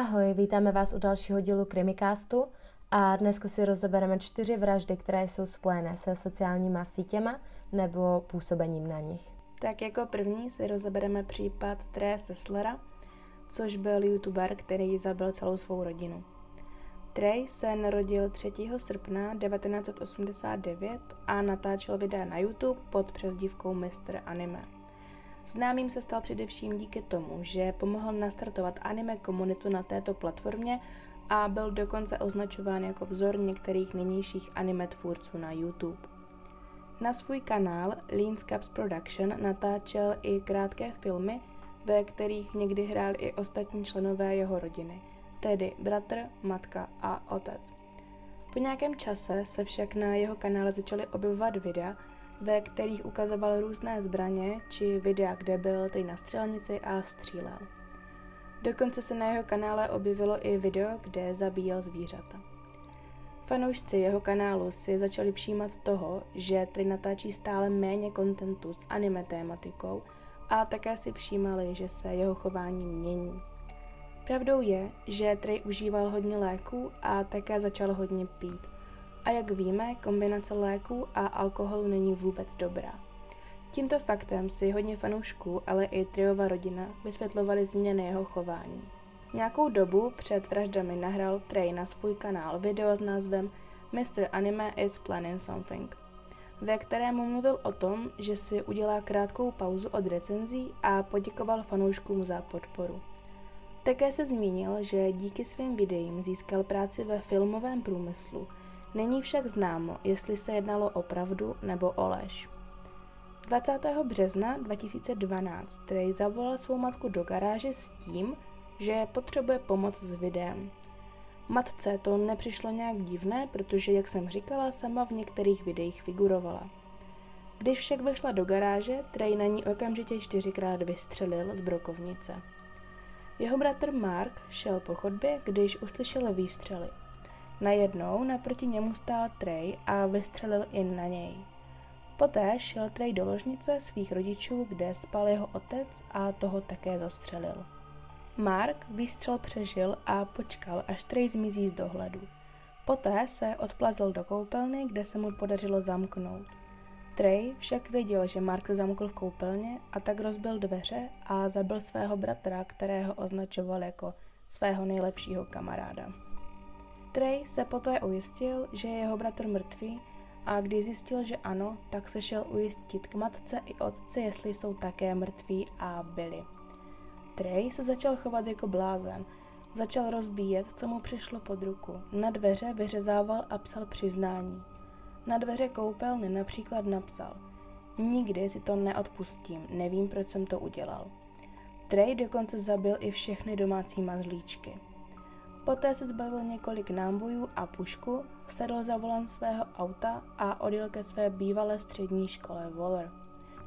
Ahoj, vítáme vás u dalšího dílu Krimikástu a dneska si rozebereme čtyři vraždy, které jsou spojené se sociálníma sítěma nebo působením na nich. Tak jako první si rozebereme případ Tré Sesslera, což byl youtuber, který zabil celou svou rodinu. Trey se narodil 3. srpna 1989 a natáčel videa na YouTube pod přezdívkou Mr. Anime. Známým se stal především díky tomu, že pomohl nastartovat anime komunitu na této platformě a byl dokonce označován jako vzor některých nynějších anime tvůrců na YouTube. Na svůj kanál Lean Caps Production natáčel i krátké filmy, ve kterých někdy hrál i ostatní členové jeho rodiny, tedy bratr, matka a otec. Po nějakém čase se však na jeho kanále začaly objevovat videa, ve kterých ukazoval různé zbraně či videa, kde byl tedy na střelnici a střílel. Dokonce se na jeho kanále objevilo i video, kde zabíjel zvířata. Fanoušci jeho kanálu si začali všímat toho, že tedy natáčí stále méně kontentu s anime tématikou a také si všímali, že se jeho chování mění. Pravdou je, že Trey užíval hodně léků a také začal hodně pít. A jak víme, kombinace léků a alkoholu není vůbec dobrá. Tímto faktem si hodně fanoušků, ale i Triova rodina vysvětlovali změny jeho chování. Nějakou dobu před vraždami nahrál Trey na svůj kanál video s názvem Mr. Anime is planning something, ve kterému mluvil o tom, že si udělá krátkou pauzu od recenzí a poděkoval fanouškům za podporu. Také se zmínil, že díky svým videím získal práci ve filmovém průmyslu. Není však známo, jestli se jednalo o pravdu nebo o lež. 20. března 2012 Trey zavolal svou matku do garáže s tím, že potřebuje pomoc s videem. Matce to nepřišlo nějak divné, protože, jak jsem říkala, sama v některých videích figurovala. Když však vešla do garáže, Trey na ní okamžitě čtyřikrát vystřelil z brokovnice. Jeho bratr Mark šel po chodbě, když uslyšel výstřely. Najednou naproti němu stál Trey a vystřelil i na něj. Poté šel Trey do ložnice svých rodičů, kde spal jeho otec a toho také zastřelil. Mark výstřel přežil a počkal, až Trey zmizí z dohledu. Poté se odplazil do koupelny, kde se mu podařilo zamknout. Trey však věděl, že Mark se zamkl v koupelně a tak rozbil dveře a zabil svého bratra, kterého označoval jako svého nejlepšího kamaráda. Trey se poté ujistil, že je jeho bratr mrtvý a když zjistil, že ano, tak se šel ujistit k matce i otci, jestli jsou také mrtví a byli. Trey se začal chovat jako blázen. Začal rozbíjet, co mu přišlo pod ruku. Na dveře vyřezával a psal přiznání. Na dveře koupelny například napsal Nikdy si to neodpustím, nevím, proč jsem to udělal. Trey dokonce zabil i všechny domácí mazlíčky. Poté se zbavil několik nábojů a pušku, sedl za volant svého auta a odjel ke své bývalé střední škole Waller.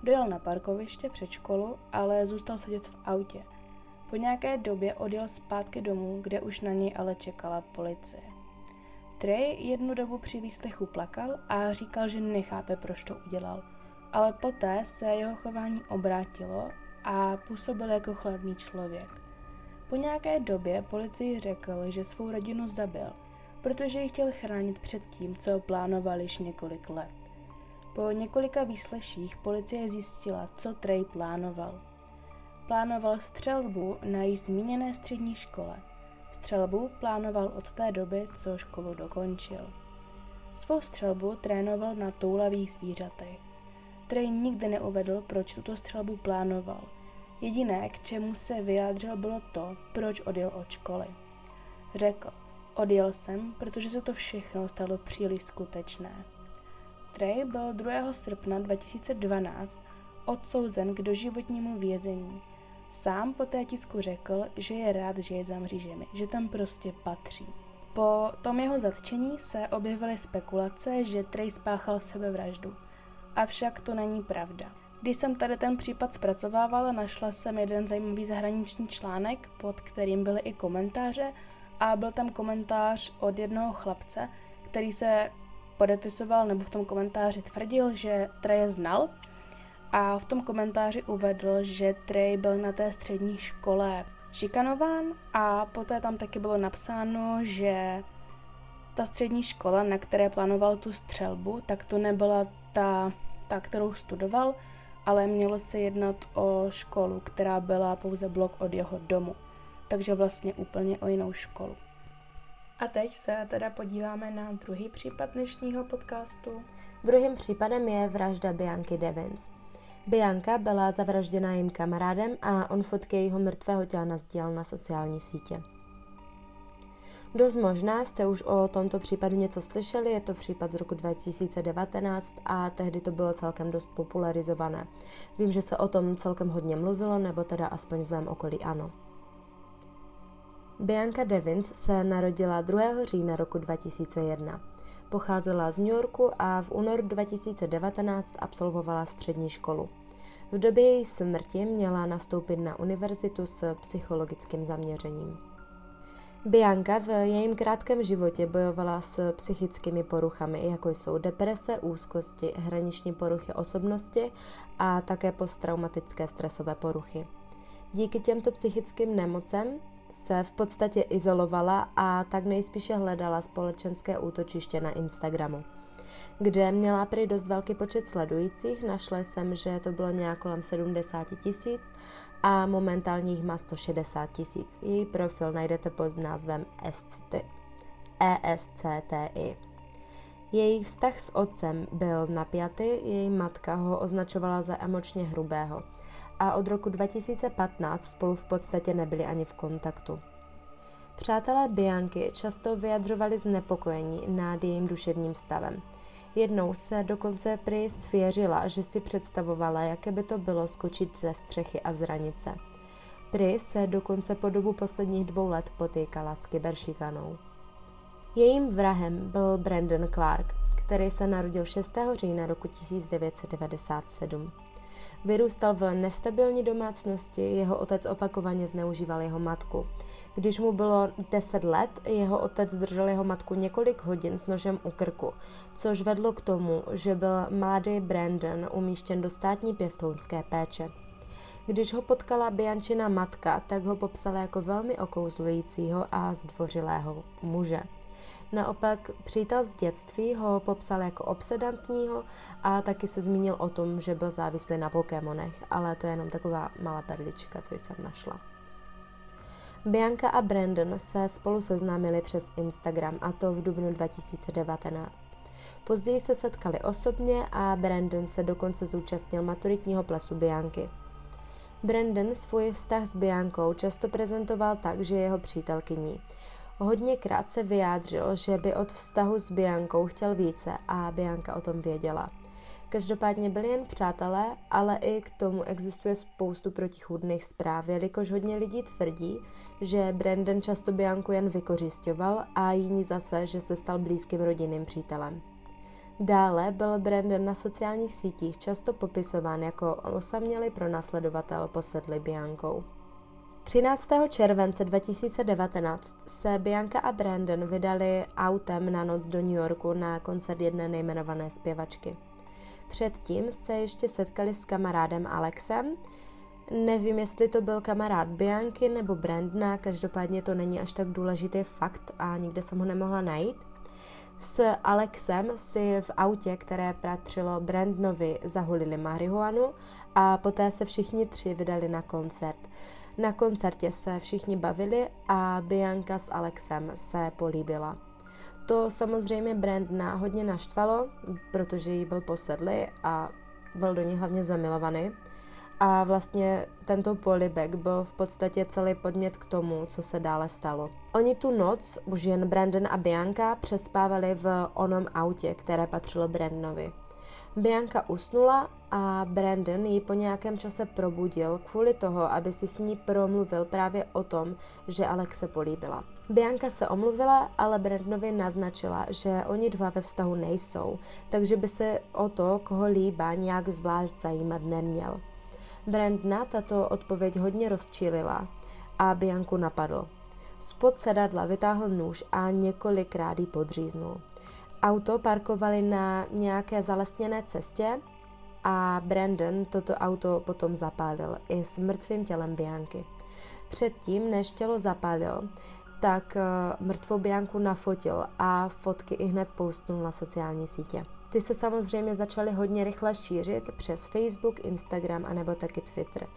Dojel na parkoviště před školu, ale zůstal sedět v autě. Po nějaké době odjel zpátky domů, kde už na něj ale čekala policie. Trey jednu dobu při výslechu plakal a říkal, že nechápe, proč to udělal. Ale poté se jeho chování obrátilo a působil jako chladný člověk. Po nějaké době policii řekl, že svou rodinu zabil, protože ji chtěl chránit před tím, co plánoval již několik let. Po několika výsleších policie zjistila, co Trey plánoval. Plánoval střelbu na jí zmíněné střední škole – Střelbu plánoval od té doby, co školu dokončil. Svou střelbu trénoval na toulavých zvířatech. Trey nikdy neuvedl, proč tuto střelbu plánoval. Jediné, k čemu se vyjádřil, bylo to, proč odjel od školy. Řekl, odjel jsem, protože se to všechno stalo příliš skutečné. Trey byl 2. srpna 2012 odsouzen k doživotnímu vězení – Sám po té tisku řekl, že je rád, že je za mřížemi, že tam prostě patří. Po tom jeho zatčení se objevily spekulace, že Trey spáchal sebevraždu. Avšak to není pravda. Když jsem tady ten případ zpracovávala, našla jsem jeden zajímavý zahraniční článek, pod kterým byly i komentáře. A byl tam komentář od jednoho chlapce, který se podepisoval nebo v tom komentáři tvrdil, že Trey znal. A v tom komentáři uvedl, že Trey byl na té střední škole šikanován. A poté tam taky bylo napsáno, že ta střední škola, na které plánoval tu střelbu, tak to nebyla ta, ta kterou studoval, ale mělo se jednat o školu, která byla pouze blok od jeho domu. Takže vlastně úplně o jinou školu. A teď se teda podíváme na druhý případ dnešního podcastu. Druhým případem je vražda Bianky Devins. Bianka byla zavražděna jejím kamarádem a on fotky jejího mrtvého těla nazdílel na sociální sítě. Dost možná jste už o tomto případu něco slyšeli, je to případ z roku 2019 a tehdy to bylo celkem dost popularizované. Vím, že se o tom celkem hodně mluvilo, nebo teda aspoň v mém okolí ano. Bianca Devins se narodila 2. října roku 2001. Pocházela z New Yorku a v únoru 2019 absolvovala střední školu. V době její smrti měla nastoupit na univerzitu s psychologickým zaměřením. Bianca v jejím krátkém životě bojovala s psychickými poruchami, jako jsou deprese, úzkosti, hraniční poruchy osobnosti a také posttraumatické stresové poruchy. Díky těmto psychickým nemocem se v podstatě izolovala a tak nejspíše hledala společenské útočiště na Instagramu kde měla prý dost velký počet sledujících. Našla jsem, že to bylo nějak kolem 70 tisíc a momentálně jich má 160 tisíc. Její profil najdete pod názvem ESCTI. Její vztah s otcem byl napjatý, její matka ho označovala za emočně hrubého a od roku 2015 spolu v podstatě nebyli ani v kontaktu. Přátelé Bianky často vyjadřovali znepokojení nad jejím duševním stavem. Jednou se dokonce prý svěřila, že si představovala, jaké by to bylo skočit ze střechy a zranice. Pri se dokonce po dobu posledních dvou let potýkala s kyberšikanou. Jejím vrahem byl Brandon Clark, který se narodil 6. října roku 1997. Vyrůstal v nestabilní domácnosti, jeho otec opakovaně zneužíval jeho matku. Když mu bylo 10 let, jeho otec držel jeho matku několik hodin s nožem u krku, což vedlo k tomu, že byl mladý Brandon umístěn do státní pěstounské péče. Když ho potkala Biančina matka, tak ho popsala jako velmi okouzlujícího a zdvořilého muže. Naopak přítel z dětství ho popsal jako obsedantního a taky se zmínil o tom, že byl závislý na Pokémonech, ale to je jenom taková malá perlička, co jsem našla. Bianca a Brandon se spolu seznámili přes Instagram a to v dubnu 2019. Později se setkali osobně a Brandon se dokonce zúčastnil maturitního plesu Bianky. Brandon svůj vztah s Biankou často prezentoval tak, že je jeho přítelkyní. Hodněkrát se vyjádřil, že by od vztahu s Biankou chtěl více a Bianka o tom věděla. Každopádně byli jen přátelé, ale i k tomu existuje spoustu protichůdných zpráv, jelikož hodně lidí tvrdí, že Brandon často Bianku jen vykořišťoval a jiní zase, že se stal blízkým rodinným přítelem. Dále byl Brandon na sociálních sítích často popisován jako osamělý pronásledovatel posedlý Biankou. 13. července 2019 se Bianca a Brandon vydali autem na noc do New Yorku na koncert jedné nejmenované zpěvačky. Předtím se ještě setkali s kamarádem Alexem. Nevím, jestli to byl kamarád Bianky nebo Brandna, každopádně to není až tak důležitý fakt a nikde jsem ho nemohla najít. S Alexem si v autě, které patřilo Brandnovi, zahulili marihuanu a poté se všichni tři vydali na koncert. Na koncertě se všichni bavili a Bianca s Alexem se políbila. To samozřejmě Brandna hodně naštvalo, protože jí byl posedlý a byl do ní hlavně zamilovaný. A vlastně tento polibek byl v podstatě celý podnět k tomu, co se dále stalo. Oni tu noc, už jen Brandon a Bianca, přespávali v onom autě, které patřilo Brandonovi. Bianca usnula a Brandon ji po nějakém čase probudil kvůli toho, aby si s ní promluvil právě o tom, že Alex se políbila. Bianca se omluvila, ale Brandonovi naznačila, že oni dva ve vztahu nejsou, takže by se o to, koho líbá, nějak zvlášť zajímat neměl. Brandna tato odpověď hodně rozčílila a Bianku napadl. Spod sedadla vytáhl nůž a několikrát ji podříznul. Auto parkovali na nějaké zalesněné cestě a Brandon toto auto potom zapálil i s mrtvým tělem Bianky. Předtím, než tělo zapálil, tak uh, mrtvou Bianku nafotil a fotky i hned postnul na sociální sítě. Ty se samozřejmě začaly hodně rychle šířit přes Facebook, Instagram a nebo taky Twitter.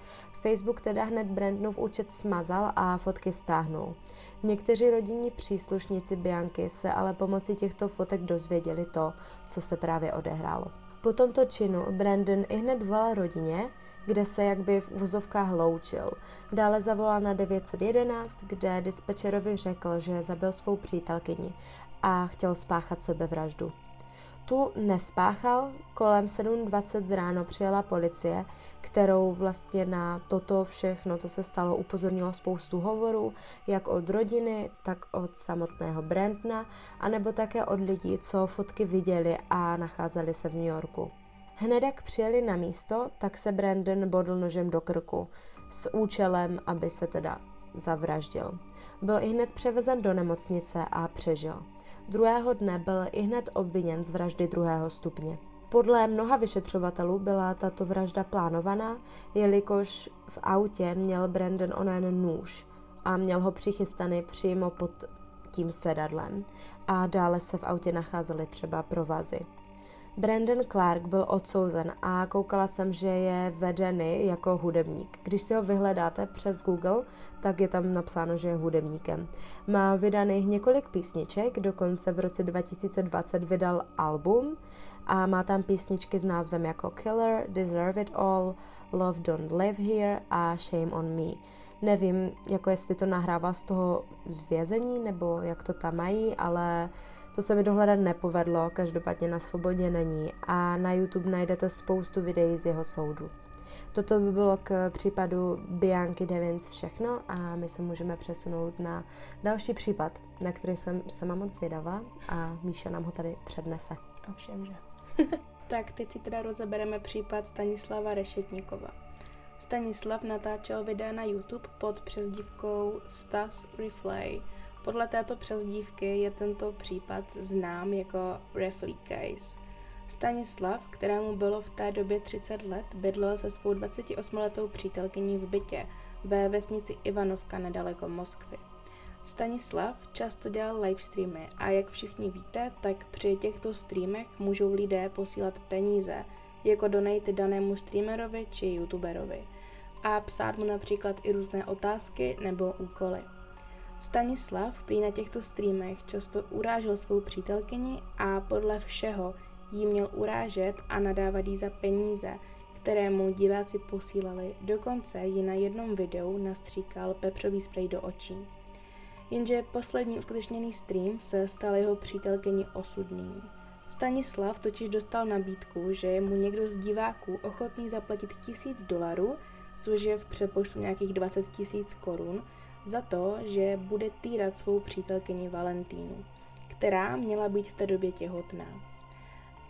Facebook teda hned Brandonův účet smazal a fotky stáhnul. Někteří rodinní příslušníci Bianky se ale pomocí těchto fotek dozvěděli to, co se právě odehrálo. Po tomto činu Brandon i hned volal rodině, kde se jakby v vozovkách loučil. Dále zavolal na 911, kde dispečerovi řekl, že zabil svou přítelkyni a chtěl spáchat sebevraždu tu nespáchal. Kolem 7.20 ráno přijela policie, kterou vlastně na toto všechno, co se stalo, upozornilo spoustu hovorů, jak od rodiny, tak od samotného Brandna, anebo také od lidí, co fotky viděli a nacházeli se v New Yorku. Hned jak přijeli na místo, tak se Brandon bodl nožem do krku s účelem, aby se teda zavraždil. Byl i hned převezen do nemocnice a přežil. Druhého dne byl i hned obviněn z vraždy druhého stupně. Podle mnoha vyšetřovatelů byla tato vražda plánovaná, jelikož v autě měl Brandon onen nůž a měl ho přichystaný přímo pod tím sedadlem a dále se v autě nacházely třeba provazy. Brandon Clark byl odsouzen a koukala jsem, že je vedený jako hudebník. Když si ho vyhledáte přes Google, tak je tam napsáno, že je hudebníkem. Má vydaných několik písniček, dokonce v roce 2020 vydal album a má tam písničky s názvem jako Killer, Deserve It All, Love Don't Live Here a Shame on Me. Nevím, jako jestli to nahrává z toho zvězení, nebo jak to tam mají, ale to se mi dohledat nepovedlo, každopádně na svobodě není a na YouTube najdete spoustu videí z jeho soudu. Toto by bylo k případu Bianky Devins všechno a my se můžeme přesunout na další případ, na který jsem sama moc zvědavá a Míša nám ho tady přednese. Ovšem, že. tak teď si teda rozebereme případ Stanislava Rešetníkova. Stanislav natáčel videa na YouTube pod přezdívkou Stas Reflay – podle této přezdívky je tento případ znám jako Refley Case. Stanislav, kterému bylo v té době 30 let, bydlel se svou 28-letou přítelkyní v bytě ve vesnici Ivanovka nedaleko Moskvy. Stanislav často dělal livestreamy a jak všichni víte, tak při těchto streamech můžou lidé posílat peníze, jako donate danému streamerovi či youtuberovi a psát mu například i různé otázky nebo úkoly. Stanislav prý na těchto streamech často urážel svou přítelkyni a podle všeho jí měl urážet a nadávat jí za peníze, které mu diváci posílali. Dokonce ji na jednom videu nastříkal pepřový sprej do očí. Jenže poslední uskutečněný stream se stal jeho přítelkyni osudným. Stanislav totiž dostal nabídku, že je mu někdo z diváků ochotný zaplatit tisíc dolarů, což je v přepočtu nějakých 20 tisíc korun, za to, že bude týrat svou přítelkyni Valentínu, která měla být v té době těhotná.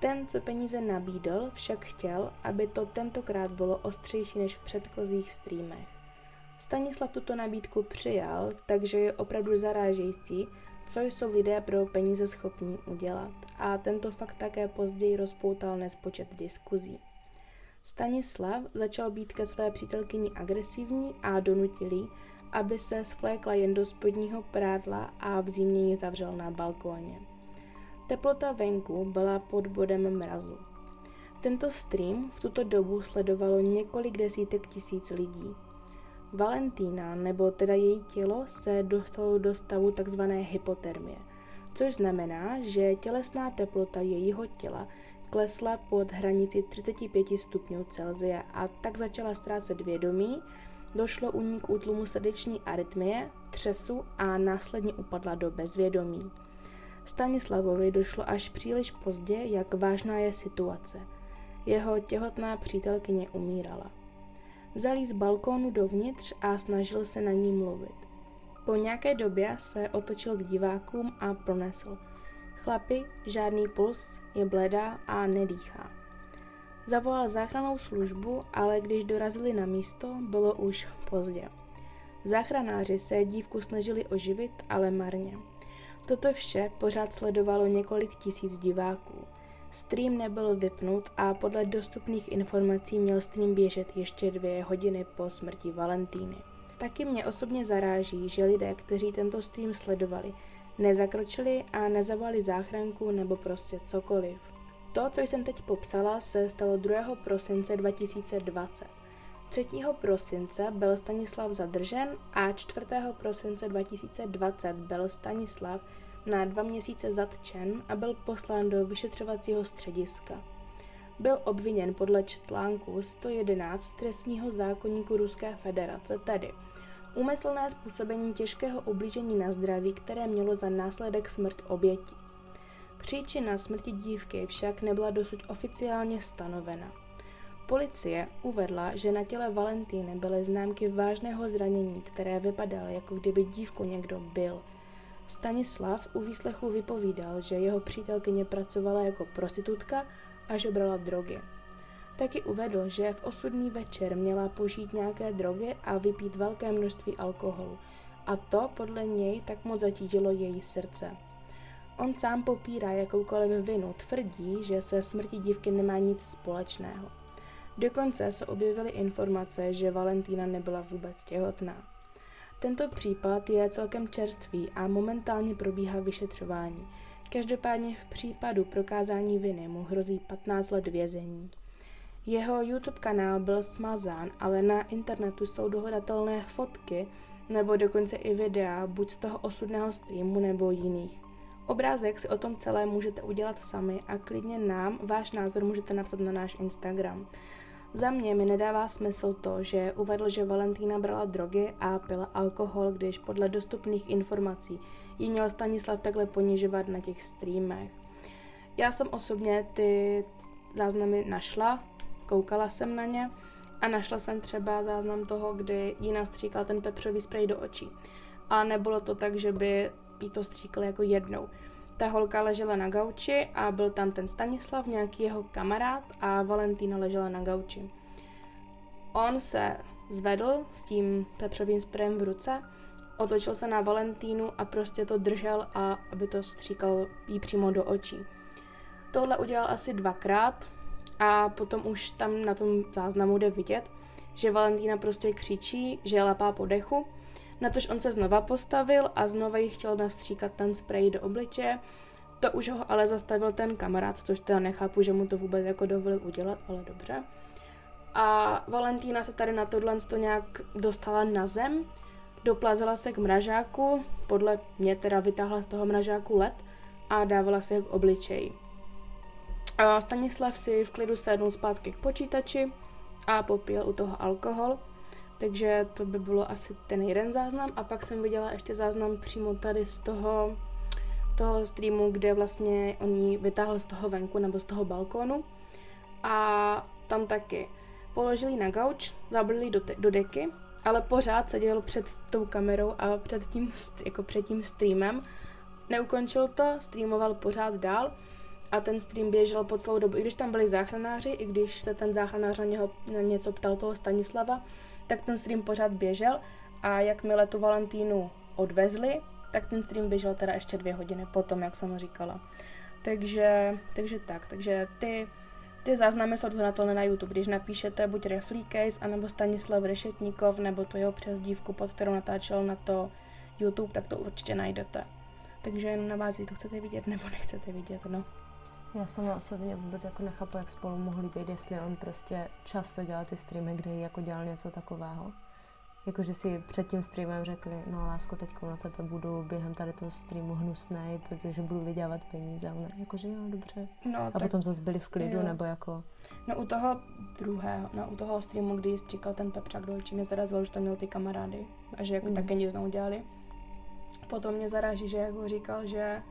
Ten, co peníze nabídl, však chtěl, aby to tentokrát bylo ostřejší než v předchozích streamech. Stanislav tuto nabídku přijal, takže je opravdu zarážející, co jsou lidé pro peníze schopní udělat. A tento fakt také později rozpoutal nespočet diskuzí. Stanislav začal být ke své přítelkyni agresivní a donutil aby se svlékla jen do spodního prádla a v zimě ji zavřel na balkóně. Teplota venku byla pod bodem mrazu. Tento stream v tuto dobu sledovalo několik desítek tisíc lidí. Valentína, nebo teda její tělo, se dostalo do stavu tzv. hypotermie, což znamená, že tělesná teplota jejího těla klesla pod hranici 35 stupňů Celsia a tak začala ztrácet vědomí došlo u ní k útlumu srdeční arytmie, třesu a následně upadla do bezvědomí. Stanislavovi došlo až příliš pozdě, jak vážná je situace. Jeho těhotná přítelkyně umírala. Vzal z balkónu dovnitř a snažil se na ní mluvit. Po nějaké době se otočil k divákům a pronesl. Chlapi, žádný puls, je bledá a nedýchá. Zavolal záchranou službu, ale když dorazili na místo, bylo už pozdě. Záchranáři se dívku snažili oživit, ale marně. Toto vše pořád sledovalo několik tisíc diváků. Stream nebyl vypnut a podle dostupných informací měl stream běžet ještě dvě hodiny po smrti Valentíny. Taky mě osobně zaráží, že lidé, kteří tento stream sledovali, nezakročili a nezavali záchranku nebo prostě cokoliv. To, co jsem teď popsala, se stalo 2. prosince 2020. 3. prosince byl Stanislav zadržen a 4. prosince 2020 byl Stanislav na dva měsíce zatčen a byl poslán do vyšetřovacího střediska. Byl obviněn podle článku 111 trestního zákonníku Ruské federace, tedy úmyslné způsobení těžkého ublížení na zdraví, které mělo za následek smrt oběti. Příčina smrti dívky však nebyla dosud oficiálně stanovena. Policie uvedla, že na těle Valentíny byly známky vážného zranění, které vypadaly, jako kdyby dívku někdo byl. Stanislav u výslechu vypovídal, že jeho přítelkyně pracovala jako prostitutka a že brala drogy. Taky uvedl, že v osudný večer měla požít nějaké drogy a vypít velké množství alkoholu. A to podle něj tak moc zatížilo její srdce. On sám popírá jakoukoliv vinu, tvrdí, že se smrti dívky nemá nic společného. Dokonce se objevily informace, že Valentína nebyla vůbec těhotná. Tento případ je celkem čerstvý a momentálně probíhá vyšetřování. Každopádně v případu prokázání viny mu hrozí 15 let vězení. Jeho YouTube kanál byl smazán, ale na internetu jsou dohledatelné fotky nebo dokonce i videa buď z toho osudného streamu nebo jiných. Obrázek si o tom celé můžete udělat sami a klidně nám váš názor můžete napsat na náš Instagram. Za mě mi nedává smysl to, že uvedl, že Valentína brala drogy a pila alkohol, když podle dostupných informací ji měl Stanislav takhle ponižovat na těch streamech. Já jsem osobně ty záznamy našla, koukala jsem na ně a našla jsem třeba záznam toho, kdy jí nastříkal ten pepřový sprej do očí. A nebylo to tak, že by jí to stříkal jako jednou. Ta holka ležela na gauči a byl tam ten Stanislav, nějaký jeho kamarád a Valentína ležela na gauči. On se zvedl s tím pepřovým sprejem v ruce, otočil se na Valentínu a prostě to držel a aby to stříkal jí přímo do očí. Tohle udělal asi dvakrát a potom už tam na tom záznamu jde vidět, že Valentína prostě křičí, že lapá po dechu Natož on se znova postavil a znova jí chtěl nastříkat ten spray do obličeje. To už ho ale zastavil ten kamarád, což teda nechápu, že mu to vůbec jako dovolil udělat, ale dobře. A Valentína se tady na tohle to nějak dostala na zem, doplazila se k mražáku, podle mě teda vytáhla z toho mražáku led a dávala se k obličeji. A Stanislav si v klidu sednul zpátky k počítači a popil u toho alkohol. Takže to by bylo asi ten jeden záznam. A pak jsem viděla ještě záznam přímo tady z toho, toho streamu, kde vlastně on ji vytáhl z toho venku nebo z toho balkónu. A tam taky. Položili na gauč, zabrali do, te- do deky, ale pořád seděl před tou kamerou a před tím, jako před tím streamem. Neukončil to, streamoval pořád dál a ten stream běžel po celou dobu. I když tam byli záchranáři, i když se ten záchranář na, něho, na něco ptal toho Stanislava, tak ten stream pořád běžel a jakmile tu Valentínu odvezli, tak ten stream běžel teda ještě dvě hodiny potom, jak jsem říkala. Takže, takže tak, takže ty, ty záznamy jsou doznatelné na YouTube. Když napíšete buď Reflí Case, anebo Stanislav Rešetníkov, nebo to jeho přezdívku, pod kterou natáčel na to YouTube, tak to určitě najdete. Takže jenom na vás, to chcete vidět nebo nechcete vidět, no. Já sama osobně vůbec jako nechápu, jak spolu mohli být, jestli on prostě často dělal ty streamy, kde jako dělal něco takového. Jakože si před tím streamem řekli, no lásko, teď na tebe budu během tady toho streamu hnusný, protože budu vydělat peníze. Ona, jakože jo, dobře. No, a tak, potom zase byli v klidu, jo. nebo jako... No u toho druhého, no u toho streamu, kdy stříkal ten pepřák do očí, mě zarazilo, že tam měl ty kamarády a že jako mm. také nic neudělali. Potom mě zaráží, že jako říkal, že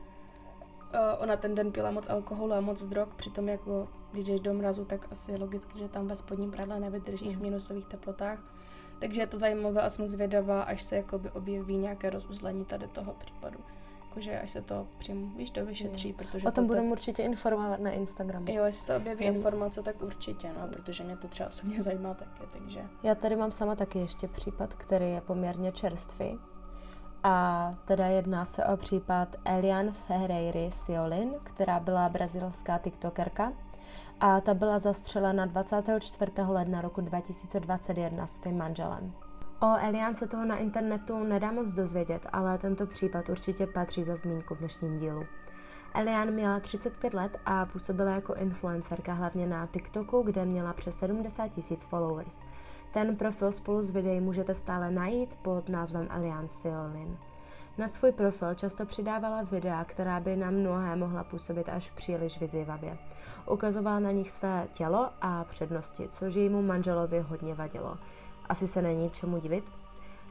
ona ten den pila moc alkoholu a moc drog, přitom jako když jdeš do mrazu, tak asi logicky, že tam ve spodním pradle nevydržíš v mhm. minusových teplotách. Takže je to zajímavé a jsem zvědavá, až se jakoby objeví nějaké rozuzlení tady toho případu. Jakože až se to přím, víš, to vyšetří, protože... O tom budeme určitě informovat na Instagramu. Jo, jestli se objeví Jen... informace, tak určitě, no, protože mě to třeba osobně zajímá taky, takže... Já tady mám sama taky ještě případ, který je poměrně čerstvý. A teda jedná se o případ Elian Ferreira Siolin, která byla brazilská tiktokerka a ta byla zastřelena 24. ledna roku 2021 svým manželem. O Elian se toho na internetu nedá moc dozvědět, ale tento případ určitě patří za zmínku v dnešním dílu. Elian měla 35 let a působila jako influencerka hlavně na TikToku, kde měla přes 70 tisíc followers. Ten profil spolu s videí můžete stále najít pod názvem Elian Silnin. Na svůj profil často přidávala videa, která by na mnohé mohla působit až příliš vyzývavě. Ukazovala na nich své tělo a přednosti, což jejímu manželovi hodně vadilo. Asi se není čemu divit.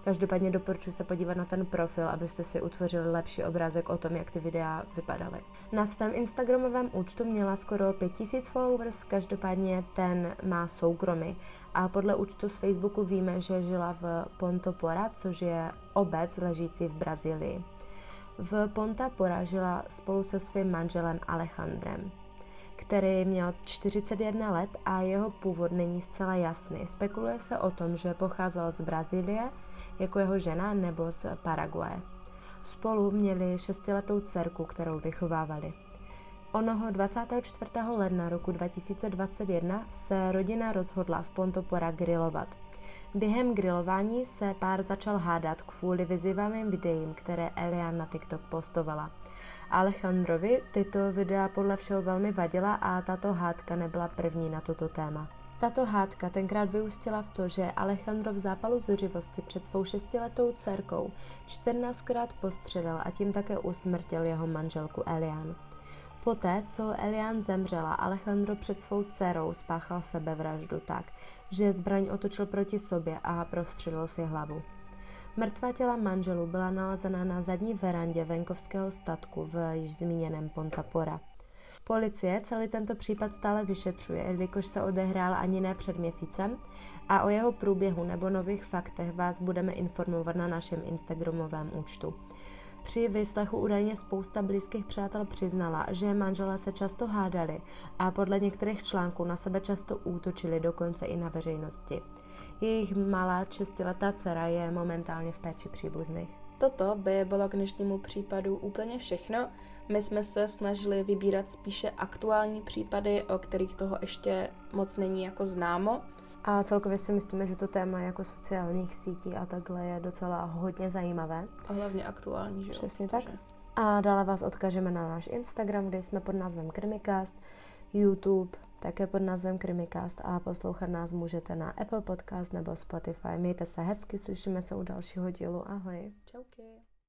Každopádně doporučuji se podívat na ten profil, abyste si utvořili lepší obrázek o tom, jak ty videa vypadaly. Na svém Instagramovém účtu měla skoro 5000 followers, každopádně ten má soukromý. A podle účtu z Facebooku víme, že žila v Ponto Pora, což je obec ležící v Brazílii. V Ponta Pora žila spolu se svým manželem Alejandrem který měl 41 let a jeho původ není zcela jasný. Spekuluje se o tom, že pocházel z Brazílie jako jeho žena nebo z Paraguaje. Spolu měli šestiletou dcerku, kterou vychovávali. Onoho 24. ledna roku 2021 se rodina rozhodla v Pontopora grilovat. Během grilování se pár začal hádat kvůli vyzývavým videím, které Elian na TikTok postovala. Alejandrovi tyto videa podle všeho velmi vadila a tato hádka nebyla první na toto téma. Tato hádka tenkrát vyústila v to, že Alejandro v zápalu zuřivosti před svou šestiletou dcerkou 14krát postřelil a tím také usmrtil jeho manželku Elian. Poté, co Elian zemřela, Alejandro před svou dcerou spáchal sebevraždu tak, že zbraň otočil proti sobě a prostřelil si hlavu. Mrtvá těla manželů byla nalezena na zadní verandě venkovského statku v již zmíněném Pontapora. Policie celý tento případ stále vyšetřuje, jelikož se odehrál ani ne před měsícem a o jeho průběhu nebo nových faktech vás budeme informovat na našem Instagramovém účtu. Při vyslechu údajně spousta blízkých přátel přiznala, že manželé se často hádali a podle některých článků na sebe často útočili dokonce i na veřejnosti. Jejich malá šestiletá dcera je momentálně v péči příbuzných. Toto by bylo k dnešnímu případu úplně všechno. My jsme se snažili vybírat spíše aktuální případy, o kterých toho ještě moc není jako známo. A celkově si myslíme, že to téma jako sociálních sítí a takhle je docela hodně zajímavé. A hlavně aktuální, že Přesně tak. A dále vás odkážeme na náš Instagram, kde jsme pod názvem Krimikast, YouTube, také pod názvem Krimikast a poslouchat nás můžete na Apple Podcast nebo Spotify. Mějte se hezky, slyšíme se u dalšího dílu. Ahoj. Čauky.